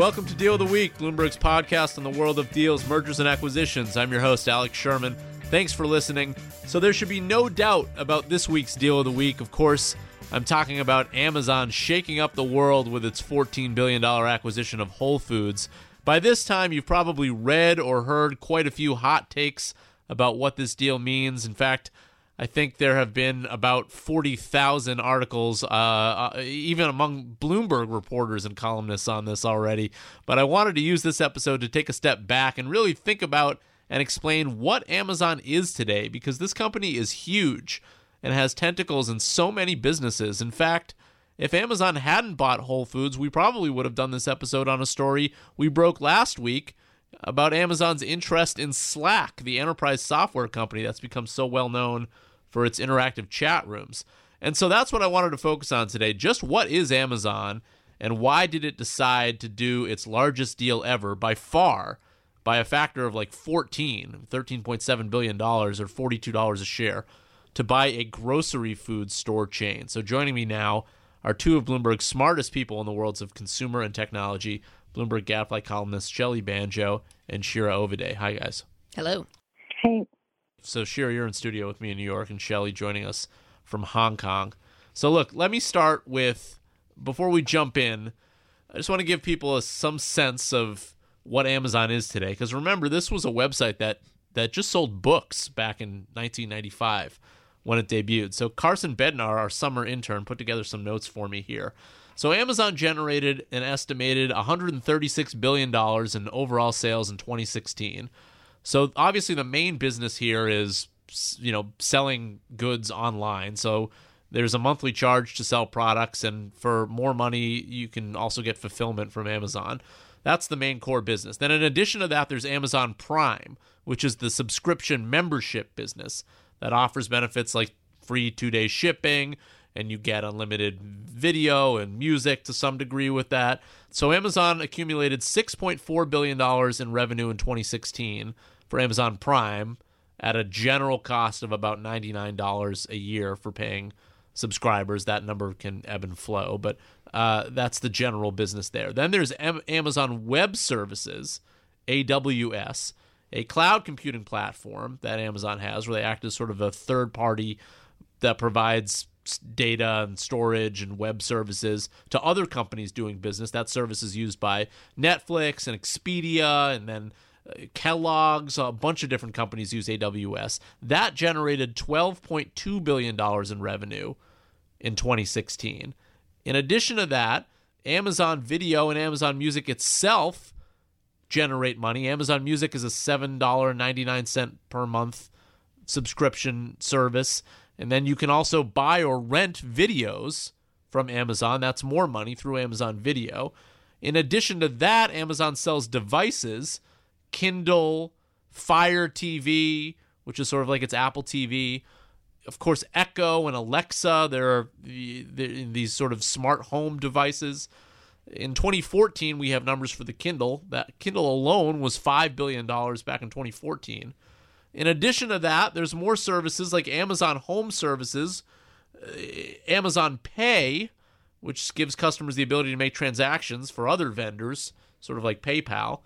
Welcome to Deal of the Week, Bloomberg's podcast on the world of deals, mergers, and acquisitions. I'm your host, Alex Sherman. Thanks for listening. So, there should be no doubt about this week's Deal of the Week. Of course, I'm talking about Amazon shaking up the world with its $14 billion acquisition of Whole Foods. By this time, you've probably read or heard quite a few hot takes about what this deal means. In fact, I think there have been about 40,000 articles, uh, uh, even among Bloomberg reporters and columnists on this already. But I wanted to use this episode to take a step back and really think about and explain what Amazon is today because this company is huge and has tentacles in so many businesses. In fact, if Amazon hadn't bought Whole Foods, we probably would have done this episode on a story we broke last week about Amazon's interest in Slack, the enterprise software company that's become so well known for its interactive chat rooms. And so that's what I wanted to focus on today. Just what is Amazon and why did it decide to do its largest deal ever by far by a factor of like 14, $13.7 billion or $42 a share to buy a grocery food store chain. So joining me now are two of Bloomberg's smartest people in the worlds of consumer and technology, Bloomberg Gadfly columnist Shelly Banjo and Shira Ovide. Hi, guys. Hello. Hey. So, Shira, you're in studio with me in New York, and Shelly joining us from Hong Kong. So, look, let me start with before we jump in. I just want to give people a, some sense of what Amazon is today, because remember, this was a website that that just sold books back in 1995 when it debuted. So, Carson Bednar, our summer intern, put together some notes for me here. So, Amazon generated an estimated $136 billion in overall sales in 2016 so obviously the main business here is you know selling goods online. So there's a monthly charge to sell products and for more money you can also get fulfillment from Amazon. That's the main core business. Then in addition to that there's Amazon Prime, which is the subscription membership business that offers benefits like free 2-day shipping and you get unlimited video and music to some degree with that. So Amazon accumulated 6.4 billion dollars in revenue in 2016 for Amazon Prime at a general cost of about $99 a year for paying subscribers. That number can ebb and flow, but uh, that's the general business there. Then there's M- Amazon Web Services, AWS, a cloud computing platform that Amazon has where they act as sort of a third party that provides data and storage and web services to other companies doing business. That service is used by Netflix and Expedia and then uh, Kellogg's, a bunch of different companies use AWS. That generated $12.2 billion in revenue in 2016. In addition to that, Amazon Video and Amazon Music itself generate money. Amazon Music is a $7.99 per month subscription service. And then you can also buy or rent videos from Amazon. That's more money through Amazon Video. In addition to that, Amazon sells devices Kindle, Fire TV, which is sort of like its Apple TV. Of course, Echo and Alexa, there are these sort of smart home devices. In 2014, we have numbers for the Kindle. That Kindle alone was $5 billion back in 2014. In addition to that, there's more services like Amazon Home Services, uh, Amazon Pay, which gives customers the ability to make transactions for other vendors, sort of like PayPal.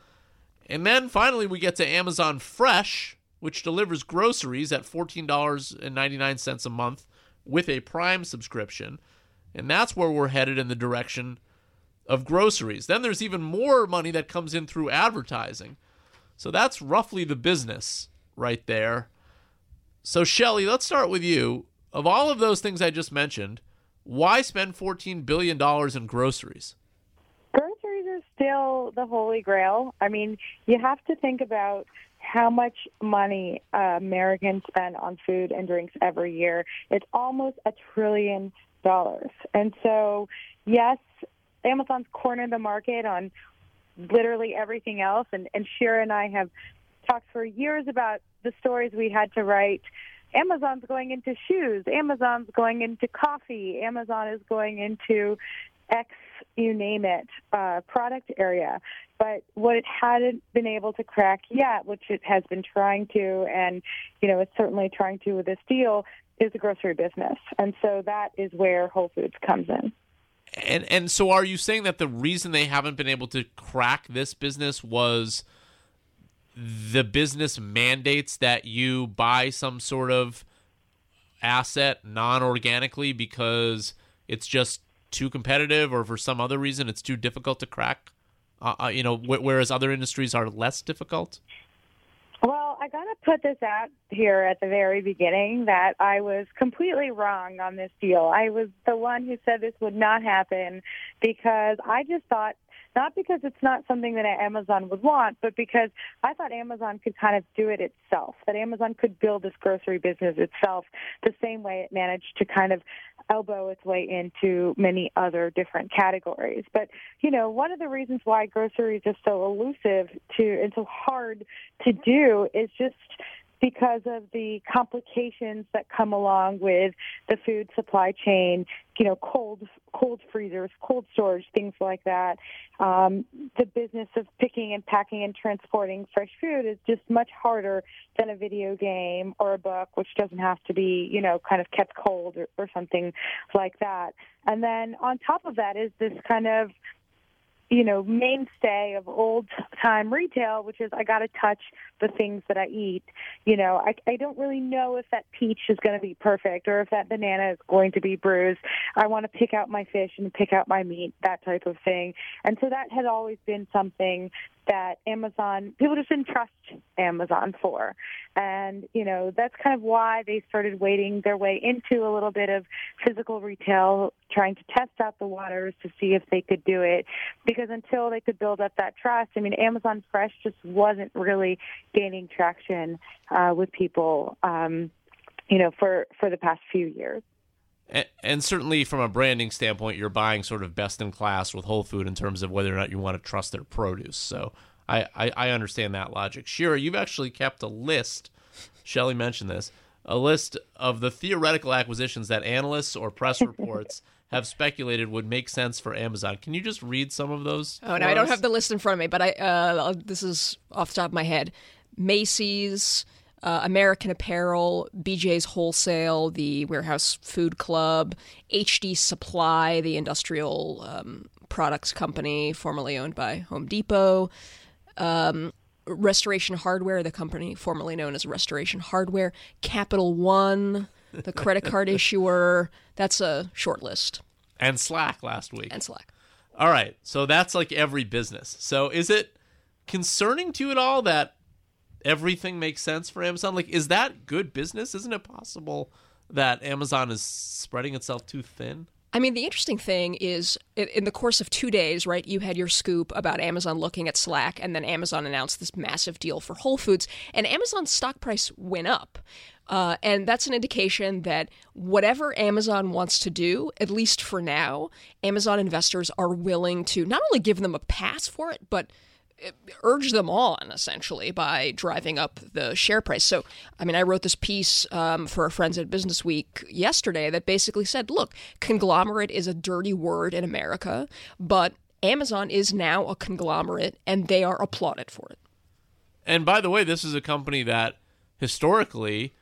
And then finally, we get to Amazon Fresh, which delivers groceries at $14.99 a month with a Prime subscription. And that's where we're headed in the direction of groceries. Then there's even more money that comes in through advertising. So that's roughly the business right there. So, Shelly, let's start with you. Of all of those things I just mentioned, why spend $14 billion in groceries? Groceries are still the holy grail. I mean, you have to think about how much money uh, Americans spend on food and drinks every year. It's almost a trillion dollars. And so, yes, Amazon's cornered the market on literally everything else. And, and Shira and I have talked for years about the stories we had to write. Amazon's going into shoes. Amazon's going into coffee. Amazon is going into X you name it, uh, product area. But what it hadn't been able to crack yet, which it has been trying to, and you know, it's certainly trying to with this deal, is the grocery business. And so that is where Whole Foods comes in. And and so are you saying that the reason they haven't been able to crack this business was the business mandates that you buy some sort of asset non-organically because it's just too competitive or for some other reason it's too difficult to crack uh, uh, you know wh- whereas other industries are less difficult Well, I got to put this out here at the very beginning that I was completely wrong on this deal. I was the one who said this would not happen because I just thought not because it's not something that Amazon would want, but because I thought Amazon could kind of do it itself, that Amazon could build this grocery business itself the same way it managed to kind of elbow its way into many other different categories. But, you know, one of the reasons why groceries is so elusive to and so hard to do is just because of the complications that come along with the food supply chain, you know, cold cold freezers, cold storage, things like that. Um, the business of picking and packing and transporting fresh food is just much harder than a video game or a book, which doesn't have to be, you know, kind of kept cold or, or something like that. And then on top of that is this kind of you know, mainstay of old time retail, which is I got to touch the things that I eat. You know, I, I don't really know if that peach is going to be perfect or if that banana is going to be bruised. I want to pick out my fish and pick out my meat, that type of thing. And so that had always been something that Amazon, people just didn't trust Amazon for. And, you know, that's kind of why they started wading their way into a little bit of physical retail, trying to test out the waters to see if they could do it. Because until they could build up that trust, I mean, Amazon Fresh just wasn't really gaining traction uh, with people, um, you know, for, for the past few years. And, and, certainly from a branding standpoint, you're buying sort of best in class with Whole Food in terms of whether or not you want to trust their produce. So I, I, I understand that logic. Shira, you've actually kept a list. Shelly mentioned this a list of the theoretical acquisitions that analysts or press reports have speculated would make sense for Amazon. Can you just read some of those? Oh no, I don't have the list in front of me, but I uh, this is off the top of my head. Macy's, uh, American Apparel, BJ's Wholesale, the Warehouse Food Club, HD Supply, the industrial um, products company formerly owned by Home Depot, um, Restoration Hardware, the company formerly known as Restoration Hardware, Capital One, the credit card issuer. That's a short list. And Slack last week. And Slack. All right. So that's like every business. So is it concerning to you at all that everything makes sense for Amazon? Like, is that good business? Isn't it possible that Amazon is spreading itself too thin? I mean, the interesting thing is in the course of two days, right, you had your scoop about Amazon looking at Slack, and then Amazon announced this massive deal for Whole Foods, and Amazon's stock price went up. Uh, and that's an indication that whatever Amazon wants to do, at least for now, Amazon investors are willing to not only give them a pass for it, but urge them on essentially by driving up the share price. So, I mean, I wrote this piece um, for our friends at Business Week yesterday that basically said, look, conglomerate is a dirty word in America, but Amazon is now a conglomerate and they are applauded for it. And by the way, this is a company that historically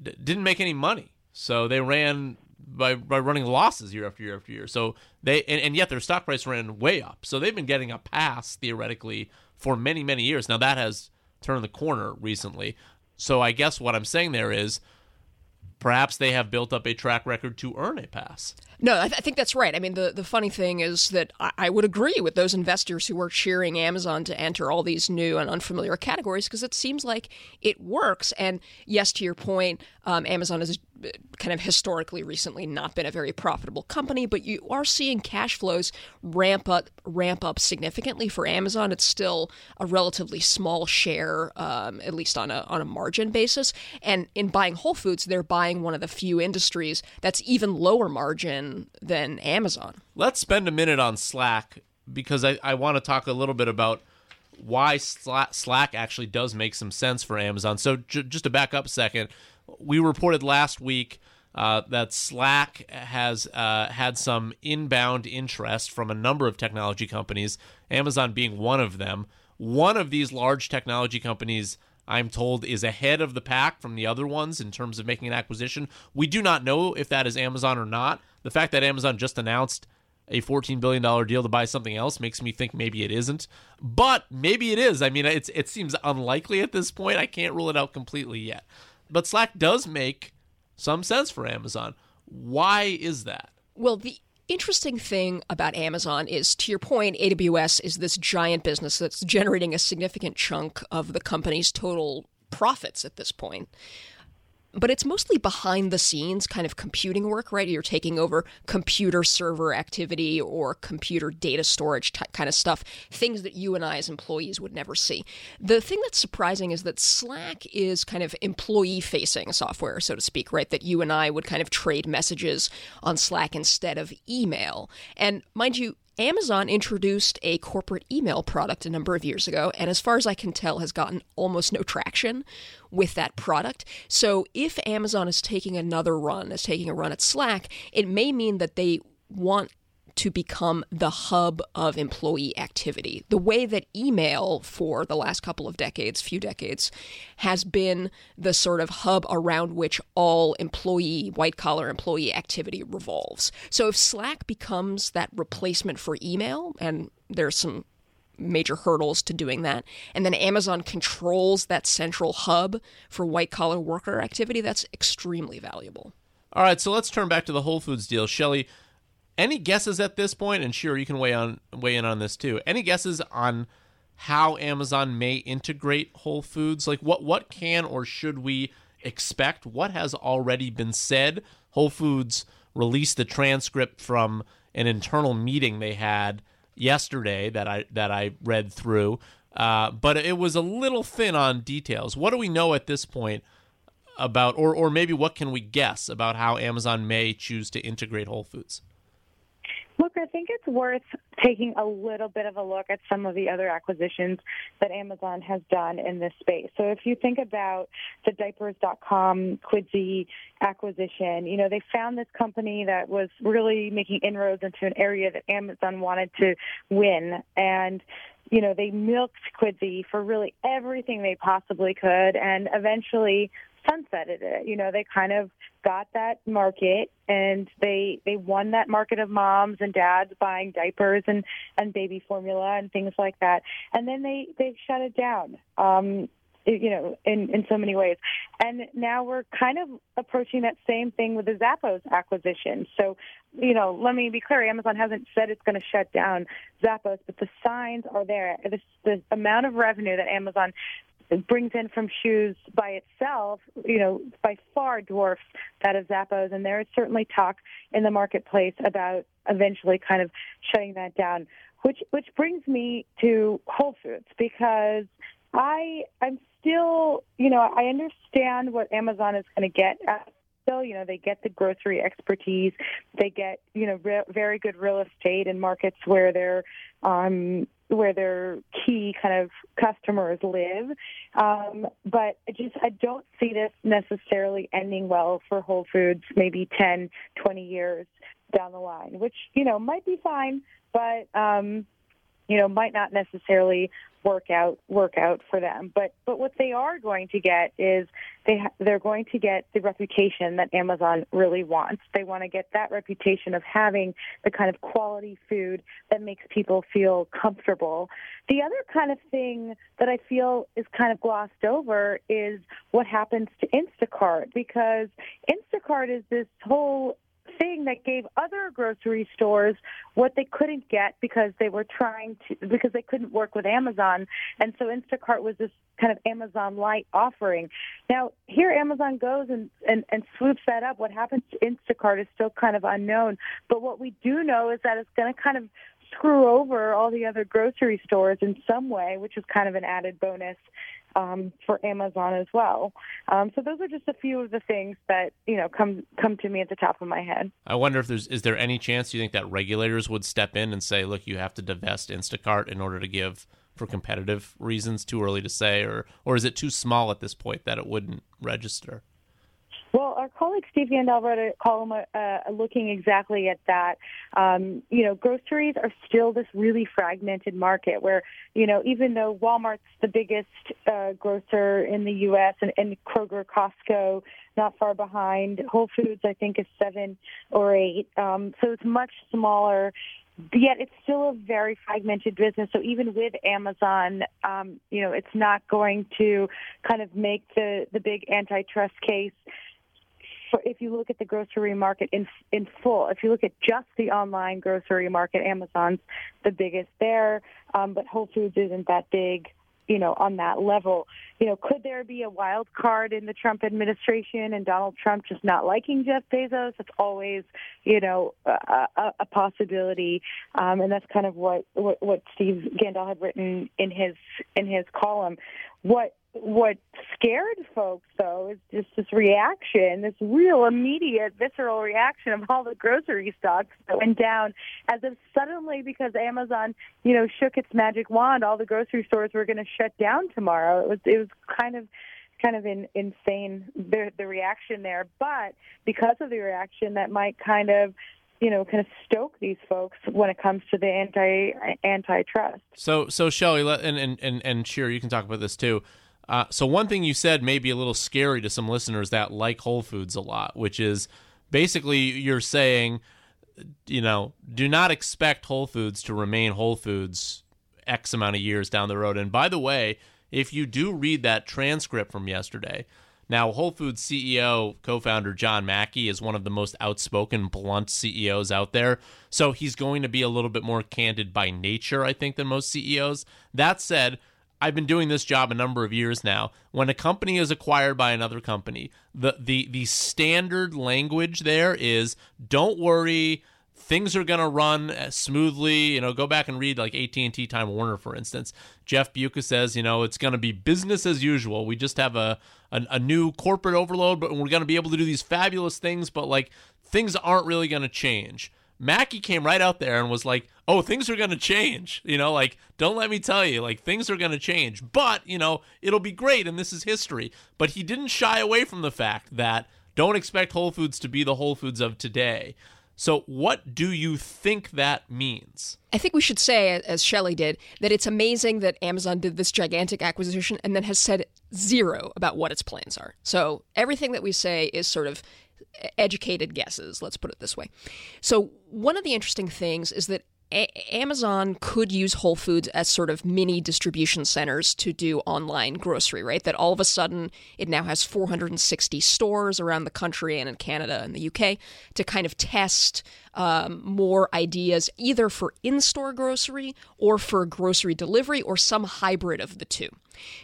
d- didn't make any money. So they ran by by running losses year after year after year. So they and, and yet their stock price ran way up. So they've been getting a pass theoretically for many many years. Now that has turned the corner recently. So I guess what I'm saying there is perhaps they have built up a track record to earn a pass. No, I, th- I, think that's right. I mean, the, the funny thing is that I, I, would agree with those investors who are cheering Amazon to enter all these new and unfamiliar categories because it seems like it works. And yes, to your point, um, Amazon has kind of historically recently not been a very profitable company, but you are seeing cash flows ramp up ramp up significantly for Amazon. It's still a relatively small share, um, at least on a on a margin basis. And in buying Whole Foods, they're buying one of the few industries that's even lower margin than Amazon. Let's spend a minute on Slack because I, I want to talk a little bit about why Slack actually does make some sense for Amazon. So j- just to back up a second, we reported last week uh, that Slack has uh, had some inbound interest from a number of technology companies, Amazon being one of them. One of these large technology companies, I'm told, is ahead of the pack from the other ones in terms of making an acquisition. We do not know if that is Amazon or not. The fact that Amazon just announced a $14 billion deal to buy something else makes me think maybe it isn't. But maybe it is. I mean, it's it seems unlikely at this point. I can't rule it out completely yet. But Slack does make some sense for Amazon. Why is that? Well, the interesting thing about Amazon is, to your point, AWS is this giant business that's generating a significant chunk of the company's total profits at this point but it's mostly behind the scenes kind of computing work, right? You're taking over computer server activity or computer data storage type kind of stuff, things that you and I as employees would never see. The thing that's surprising is that Slack is kind of employee facing software, so to speak, right? That you and I would kind of trade messages on Slack instead of email. And mind you, Amazon introduced a corporate email product a number of years ago, and as far as I can tell, has gotten almost no traction with that product. So if Amazon is taking another run, is taking a run at Slack, it may mean that they want to become the hub of employee activity. The way that email for the last couple of decades, few decades, has been the sort of hub around which all employee, white collar employee activity revolves. So if Slack becomes that replacement for email, and there's some major hurdles to doing that. And then Amazon controls that central hub for white collar worker activity. That's extremely valuable. All right, so let's turn back to the Whole Foods deal. Shelly, any guesses at this point? And Shira, you can weigh on weigh in on this too. Any guesses on how Amazon may integrate Whole Foods? Like what what can or should we expect? What has already been said? Whole Foods released the transcript from an internal meeting they had yesterday that I that I read through, uh, but it was a little thin on details. What do we know at this point about, or or maybe what can we guess about how Amazon may choose to integrate Whole Foods? Look, I think it's worth taking a little bit of a look at some of the other acquisitions that Amazon has done in this space. So if you think about the diapers.com Quidsy acquisition, you know, they found this company that was really making inroads into an area that Amazon wanted to win and you know, they milked Quidsy for really everything they possibly could and eventually sunsetted it. You know, they kind of got that market and they they won that market of moms and dads buying diapers and and baby formula and things like that. And then they they shut it down. Um you know, in, in so many ways. And now we're kind of approaching that same thing with the Zappos acquisition. So, you know, let me be clear, Amazon hasn't said it's going to shut down Zappos, but the signs are there. The, the amount of revenue that Amazon brings in from shoes by itself, you know, by far dwarfs that of Zappos. And there is certainly talk in the marketplace about eventually kind of shutting that down. Which which brings me to Whole Foods because I I'm still you know I understand what Amazon is going to get at still, you know, they get the grocery expertise. They get, you know, re- very good real estate in markets where they're, um, where their key kind of customers live. Um, but I just, I don't see this necessarily ending well for Whole Foods maybe 10, 20 years down the line, which, you know, might be fine, but, um, you know, might not necessarily work out work out for them. But but what they are going to get is they ha- they're going to get the reputation that Amazon really wants. They want to get that reputation of having the kind of quality food that makes people feel comfortable. The other kind of thing that I feel is kind of glossed over is what happens to Instacart because Instacart is this whole thing that gave other grocery stores what they couldn't get because they were trying to because they couldn't work with Amazon and so Instacart was this kind of Amazon light offering. Now here Amazon goes and, and, and swoops that up. What happens to Instacart is still kind of unknown. But what we do know is that it's gonna kind of screw over all the other grocery stores in some way, which is kind of an added bonus um, for Amazon as well. Um, so those are just a few of the things that you know come come to me at the top of my head. I wonder if there's is there any chance you think that regulators would step in and say, look, you have to divest Instacart in order to give for competitive reasons? Too early to say, or or is it too small at this point that it wouldn't register? Well, our colleague Steve Gandel wrote a column uh, looking exactly at that. Um, you know, groceries are still this really fragmented market where, you know, even though Walmart's the biggest uh, grocer in the U.S. and, and Kroger, Costco, not far behind, Whole Foods I think is seven or eight. Um, so it's much smaller yet it's still a very fragmented business. So even with Amazon, um, you know, it's not going to kind of make the the big antitrust case. For if you look at the grocery market in in full, if you look at just the online grocery market, Amazon's the biggest there, um, but Whole Foods isn't that big you know, on that level. You know, could there be a wild card in the Trump administration and Donald Trump just not liking Jeff Bezos? It's always, you know, a, a, possibility, um, and that's kind of what, what what Steve Gandel had written in his in his column. What what scared folks though is just this reaction, this real immediate visceral reaction of all the grocery stocks that went down as if suddenly because Amazon, you know, shook its magic wand, all the grocery stores were going to shut down tomorrow. It was it was kind of kind of in, insane the the reaction there, but because of the reaction that might kind of you know, kind of stoke these folks when it comes to the anti antitrust. So, so Shelly, and and and and Shira, you can talk about this too. Uh, so one thing you said may be a little scary to some listeners that like Whole Foods a lot, which is basically you're saying, you know, do not expect Whole Foods to remain Whole Foods X amount of years down the road. And by the way, if you do read that transcript from yesterday, now Whole Foods CEO, co-founder John Mackey is one of the most outspoken, blunt CEOs out there. So he's going to be a little bit more candid by nature, I think, than most CEOs. That said, I've been doing this job a number of years now. When a company is acquired by another company, the the the standard language there is don't worry, things are going to run uh, smoothly. You know, go back and read like AT&T Time Warner for instance. Jeff Bewkes says, you know, it's going to be business as usual. We just have a, a a new corporate overload, but we're going to be able to do these fabulous things, but like things aren't really going to change. Mackey came right out there and was like, "Oh, things are going to change." You know, like, "Don't let me tell you, like things are going to change." But, you know, it'll be great and this is history. But he didn't shy away from the fact that don't expect Whole Foods to be the Whole Foods of today. So, what do you think that means? I think we should say, as Shelly did, that it's amazing that Amazon did this gigantic acquisition and then has said zero about what its plans are. So, everything that we say is sort of educated guesses, let's put it this way. So, one of the interesting things is that a- Amazon could use Whole Foods as sort of mini distribution centers to do online grocery, right? That all of a sudden it now has 460 stores around the country and in Canada and the UK to kind of test um, more ideas either for in store grocery or for grocery delivery or some hybrid of the two.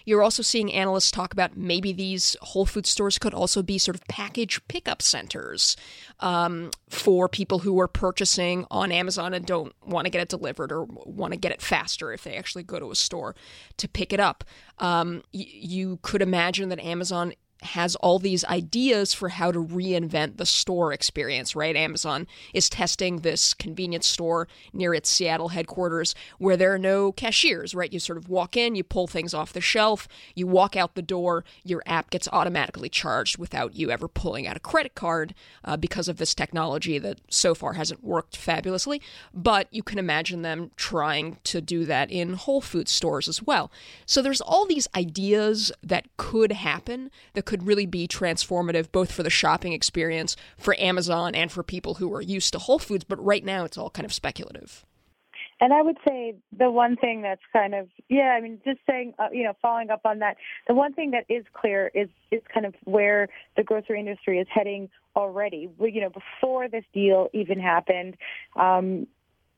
You're also seeing analysts talk about maybe these Whole Food stores could also be sort of package pickup centers um, for people who are purchasing on Amazon and don't want to get it delivered or want to get it faster if they actually go to a store to pick it up. Um, y- you could imagine that Amazon has all these ideas for how to reinvent the store experience, right? Amazon is testing this convenience store near its Seattle headquarters where there are no cashiers, right? You sort of walk in, you pull things off the shelf, you walk out the door, your app gets automatically charged without you ever pulling out a credit card uh, because of this technology that so far hasn't worked fabulously. But you can imagine them trying to do that in Whole Foods stores as well. So there's all these ideas that could happen that could really be transformative both for the shopping experience for Amazon and for people who are used to Whole Foods, but right now it's all kind of speculative. And I would say the one thing that's kind of yeah, I mean, just saying, uh, you know, following up on that, the one thing that is clear is is kind of where the grocery industry is heading already. You know, before this deal even happened, um,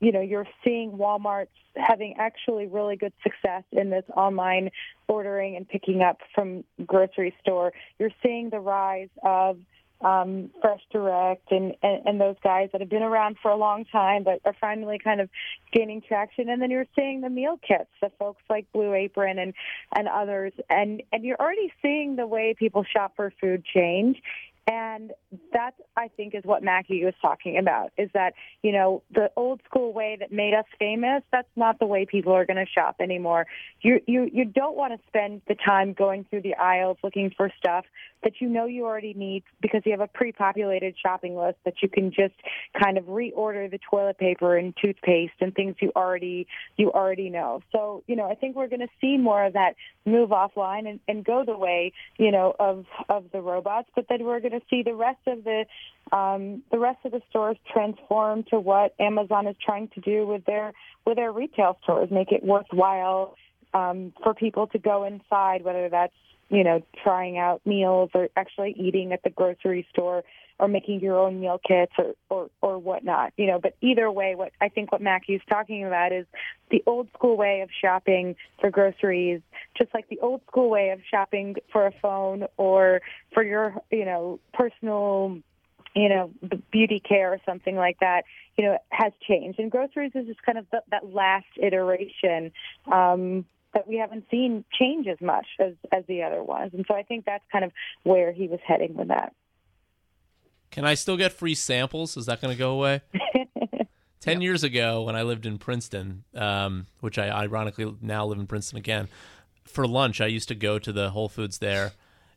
you know, you're seeing Walmart's having actually really good success in this online ordering and picking up from grocery store. You're seeing the rise of um, Fresh Direct and, and, and those guys that have been around for a long time but are finally kind of gaining traction. And then you're seeing the meal kits, the folks like Blue Apron and, and others. And, and you're already seeing the way people shop for food change. And that, I think, is what Mackey was talking about, is that, you know, the old school way that made us famous, that's not the way people are going to shop anymore. You, you, you don't want to spend the time going through the aisles looking for stuff that you know you already need because you have a pre-populated shopping list that you can just kind of reorder the toilet paper and toothpaste and things you already, you already know. So, you know, I think we're going to see more of that move offline and, and go the way, you know, of, of the robots, but then we're going to see the rest of the um, the rest of the stores transform to what Amazon is trying to do with their with their retail stores, make it worthwhile um, for people to go inside, whether that's you know trying out meals or actually eating at the grocery store or making your own meal kits or, or, or whatnot, you know, but either way, what I think what Mackey's talking about is the old school way of shopping for groceries, just like the old school way of shopping for a phone or for your, you know, personal you know, beauty care or something like that, you know, has changed. And groceries is just kind of the, that last iteration um, that we haven't seen change as much as, as the other ones. And so I think that's kind of where he was heading with that. Can I still get free samples? Is that going to go away? Ten yep. years ago, when I lived in Princeton, um, which I ironically now live in Princeton again, for lunch I used to go to the Whole Foods there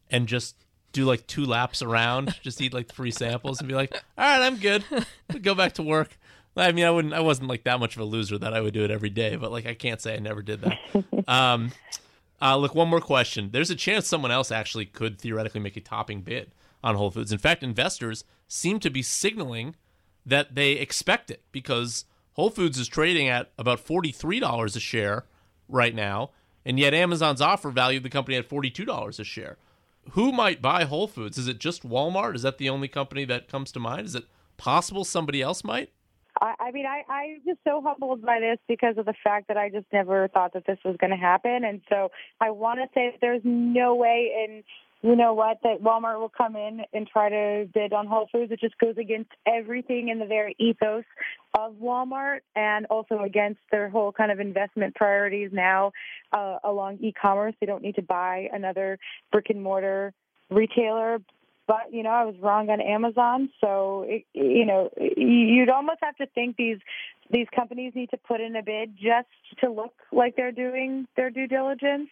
and just do like two laps around, just eat like free samples, and be like, "All right, I'm good. Go back to work." I mean, I wouldn't. I wasn't like that much of a loser that I would do it every day, but like I can't say I never did that. Um, uh, look, one more question. There's a chance someone else actually could theoretically make a topping bid on Whole Foods. In fact, investors seem to be signaling that they expect it because Whole Foods is trading at about $43 a share right now, and yet Amazon's offer valued the company at $42 a share. Who might buy Whole Foods? Is it just Walmart? Is that the only company that comes to mind? Is it possible somebody else might? I, mean, I, I'm just so humbled by this because of the fact that I just never thought that this was going to happen. And so I want to say that there's no way in you know what, that Walmart will come in and try to bid on Whole Foods. It just goes against everything in the very ethos of Walmart and also against their whole kind of investment priorities now uh, along e-commerce. They don't need to buy another brick and mortar retailer. But, you know, I was wrong on Amazon. So, it, you know, you'd almost have to think these these companies need to put in a bid just to look like they're doing their due diligence,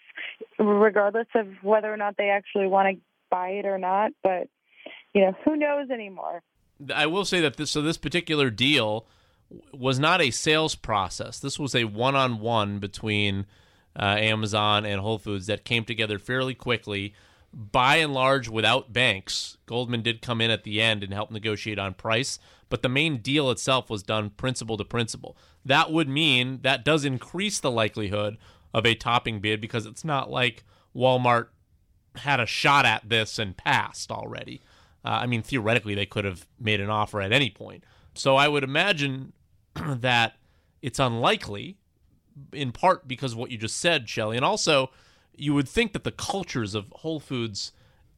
regardless of whether or not they actually want to buy it or not. But you know, who knows anymore? I will say that this so this particular deal was not a sales process. This was a one-on-one between uh, Amazon and Whole Foods that came together fairly quickly by and large without banks. Goldman did come in at the end and help negotiate on price, but the main deal itself was done principal to principal. That would mean that does increase the likelihood of a topping bid because it's not like Walmart had a shot at this and passed already. Uh, I mean, theoretically, they could have made an offer at any point. So I would imagine that it's unlikely, in part because of what you just said, Shelly, and also you would think that the cultures of Whole Foods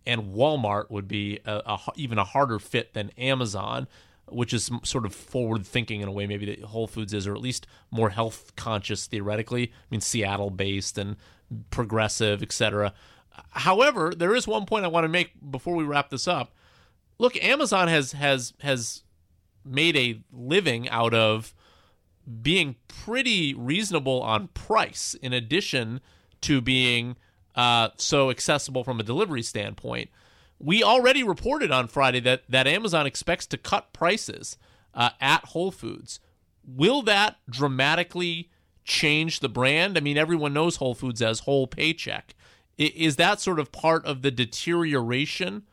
and Walmart would be a, a, even a harder fit than Amazon, which is sort of forward thinking in a way maybe that Whole Foods is, or at least more health conscious theoretically. I mean, Seattle based and progressive, etc. However, there is one point I want to make before we wrap this up. Look, Amazon has has has made a living out of being pretty reasonable on price in addition to being uh, so accessible from a delivery standpoint. We already reported on Friday that, that Amazon expects to cut prices uh, at Whole Foods. Will that dramatically change the brand? I mean, everyone knows Whole Foods as whole paycheck. Is that sort of part of the deterioration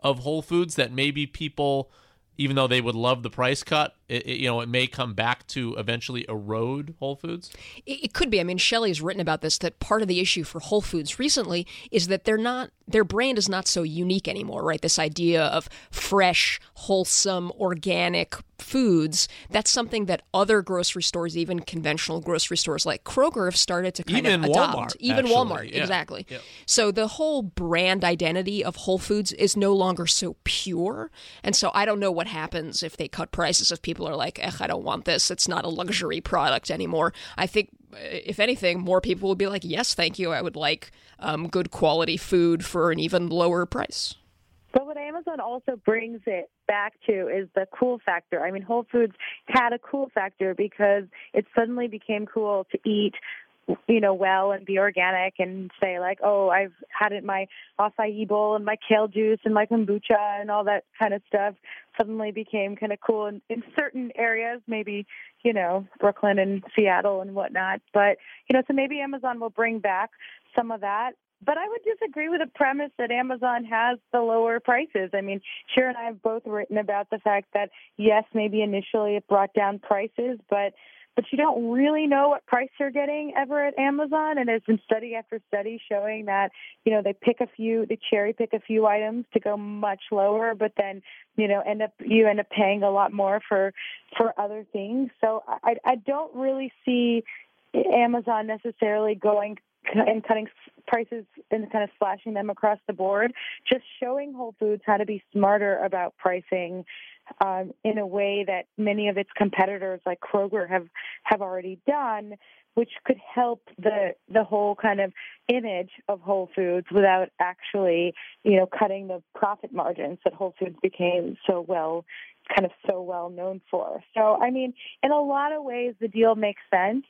of Whole Foods that maybe people even though they would love the price cut, it, it, you know, it may come back to eventually erode Whole Foods? It, it could be. I mean, Shelly's written about this that part of the issue for Whole Foods recently is that they're not their brand is not so unique anymore, right? This idea of fresh, wholesome, organic foods, that's something that other grocery stores, even conventional grocery stores like Kroger, have started to kind even of adopt. Walmart, even actually. Walmart, yeah. exactly. Yeah. So the whole brand identity of Whole Foods is no longer so pure. And so I don't know what happens if they cut prices, if people are like, eh, I don't want this. It's not a luxury product anymore. I think if anything, more people would be like, yes, thank you. I would like um, good quality food for an even lower price. But what Amazon also brings it back to is the cool factor. I mean, Whole Foods had a cool factor because it suddenly became cool to eat you know, well and be organic and say like, oh, I've had it my acai bowl and my kale juice and my kombucha and all that kind of stuff suddenly became kind of cool in, in certain areas, maybe, you know, Brooklyn and Seattle and whatnot. But, you know, so maybe Amazon will bring back some of that. But I would disagree with the premise that Amazon has the lower prices. I mean, Shira and I have both written about the fact that, yes, maybe initially it brought down prices, but but you don't really know what price you're getting ever at Amazon. And there's been study after study showing that, you know, they pick a few, they cherry pick a few items to go much lower, but then, you know, end up, you end up paying a lot more for, for other things. So I, I don't really see Amazon necessarily going and cutting prices and kind of slashing them across the board, just showing Whole Foods how to be smarter about pricing um, in a way that many of its competitors like Kroger have have already done, which could help the the whole kind of image of Whole Foods without actually, you know, cutting the profit margins that Whole Foods became so well kind of so well known for. So I mean, in a lot of ways the deal makes sense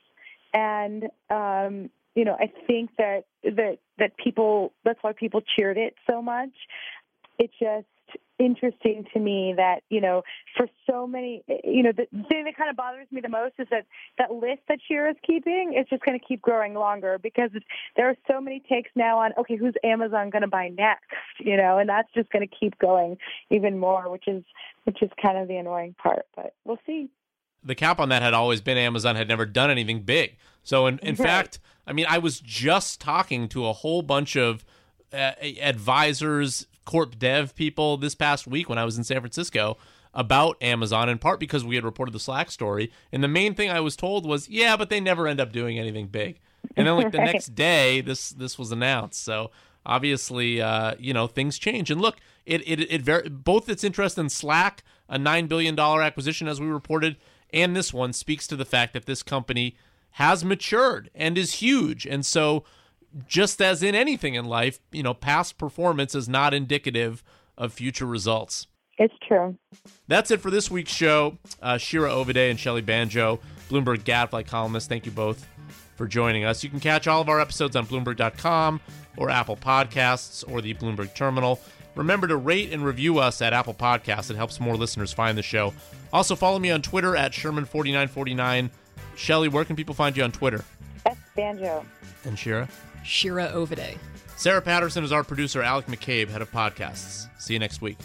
and um you know, I think that that that people that's why people cheered it so much. It just interesting to me that you know for so many you know the thing that kind of bothers me the most is that that list that Shira is keeping is just going to keep growing longer because there are so many takes now on okay who's Amazon going to buy next you know and that's just going to keep going even more which is which is kind of the annoying part but we'll see the cap on that had always been Amazon had never done anything big so in in right. fact I mean I was just talking to a whole bunch of uh, advisors corp dev people this past week when I was in San Francisco about Amazon, in part because we had reported the Slack story. And the main thing I was told was, yeah, but they never end up doing anything big. And then like the next day, this this was announced. So obviously, uh, you know, things change. And look, it it it very both its interest in Slack, a nine billion dollar acquisition as we reported, and this one speaks to the fact that this company has matured and is huge. And so just as in anything in life, you know, past performance is not indicative of future results. It's true. That's it for this week's show. Uh, Shira Ovide and Shelly Banjo, Bloomberg Gadfly columnists, thank you both for joining us. You can catch all of our episodes on Bloomberg.com or Apple Podcasts or the Bloomberg Terminal. Remember to rate and review us at Apple Podcasts. It helps more listeners find the show. Also, follow me on Twitter at Sherman4949. Shelly, where can people find you on Twitter? S. Banjo. And Shira? Shira Ovide. Sarah Patterson is our producer, Alec McCabe, head of podcasts. See you next week.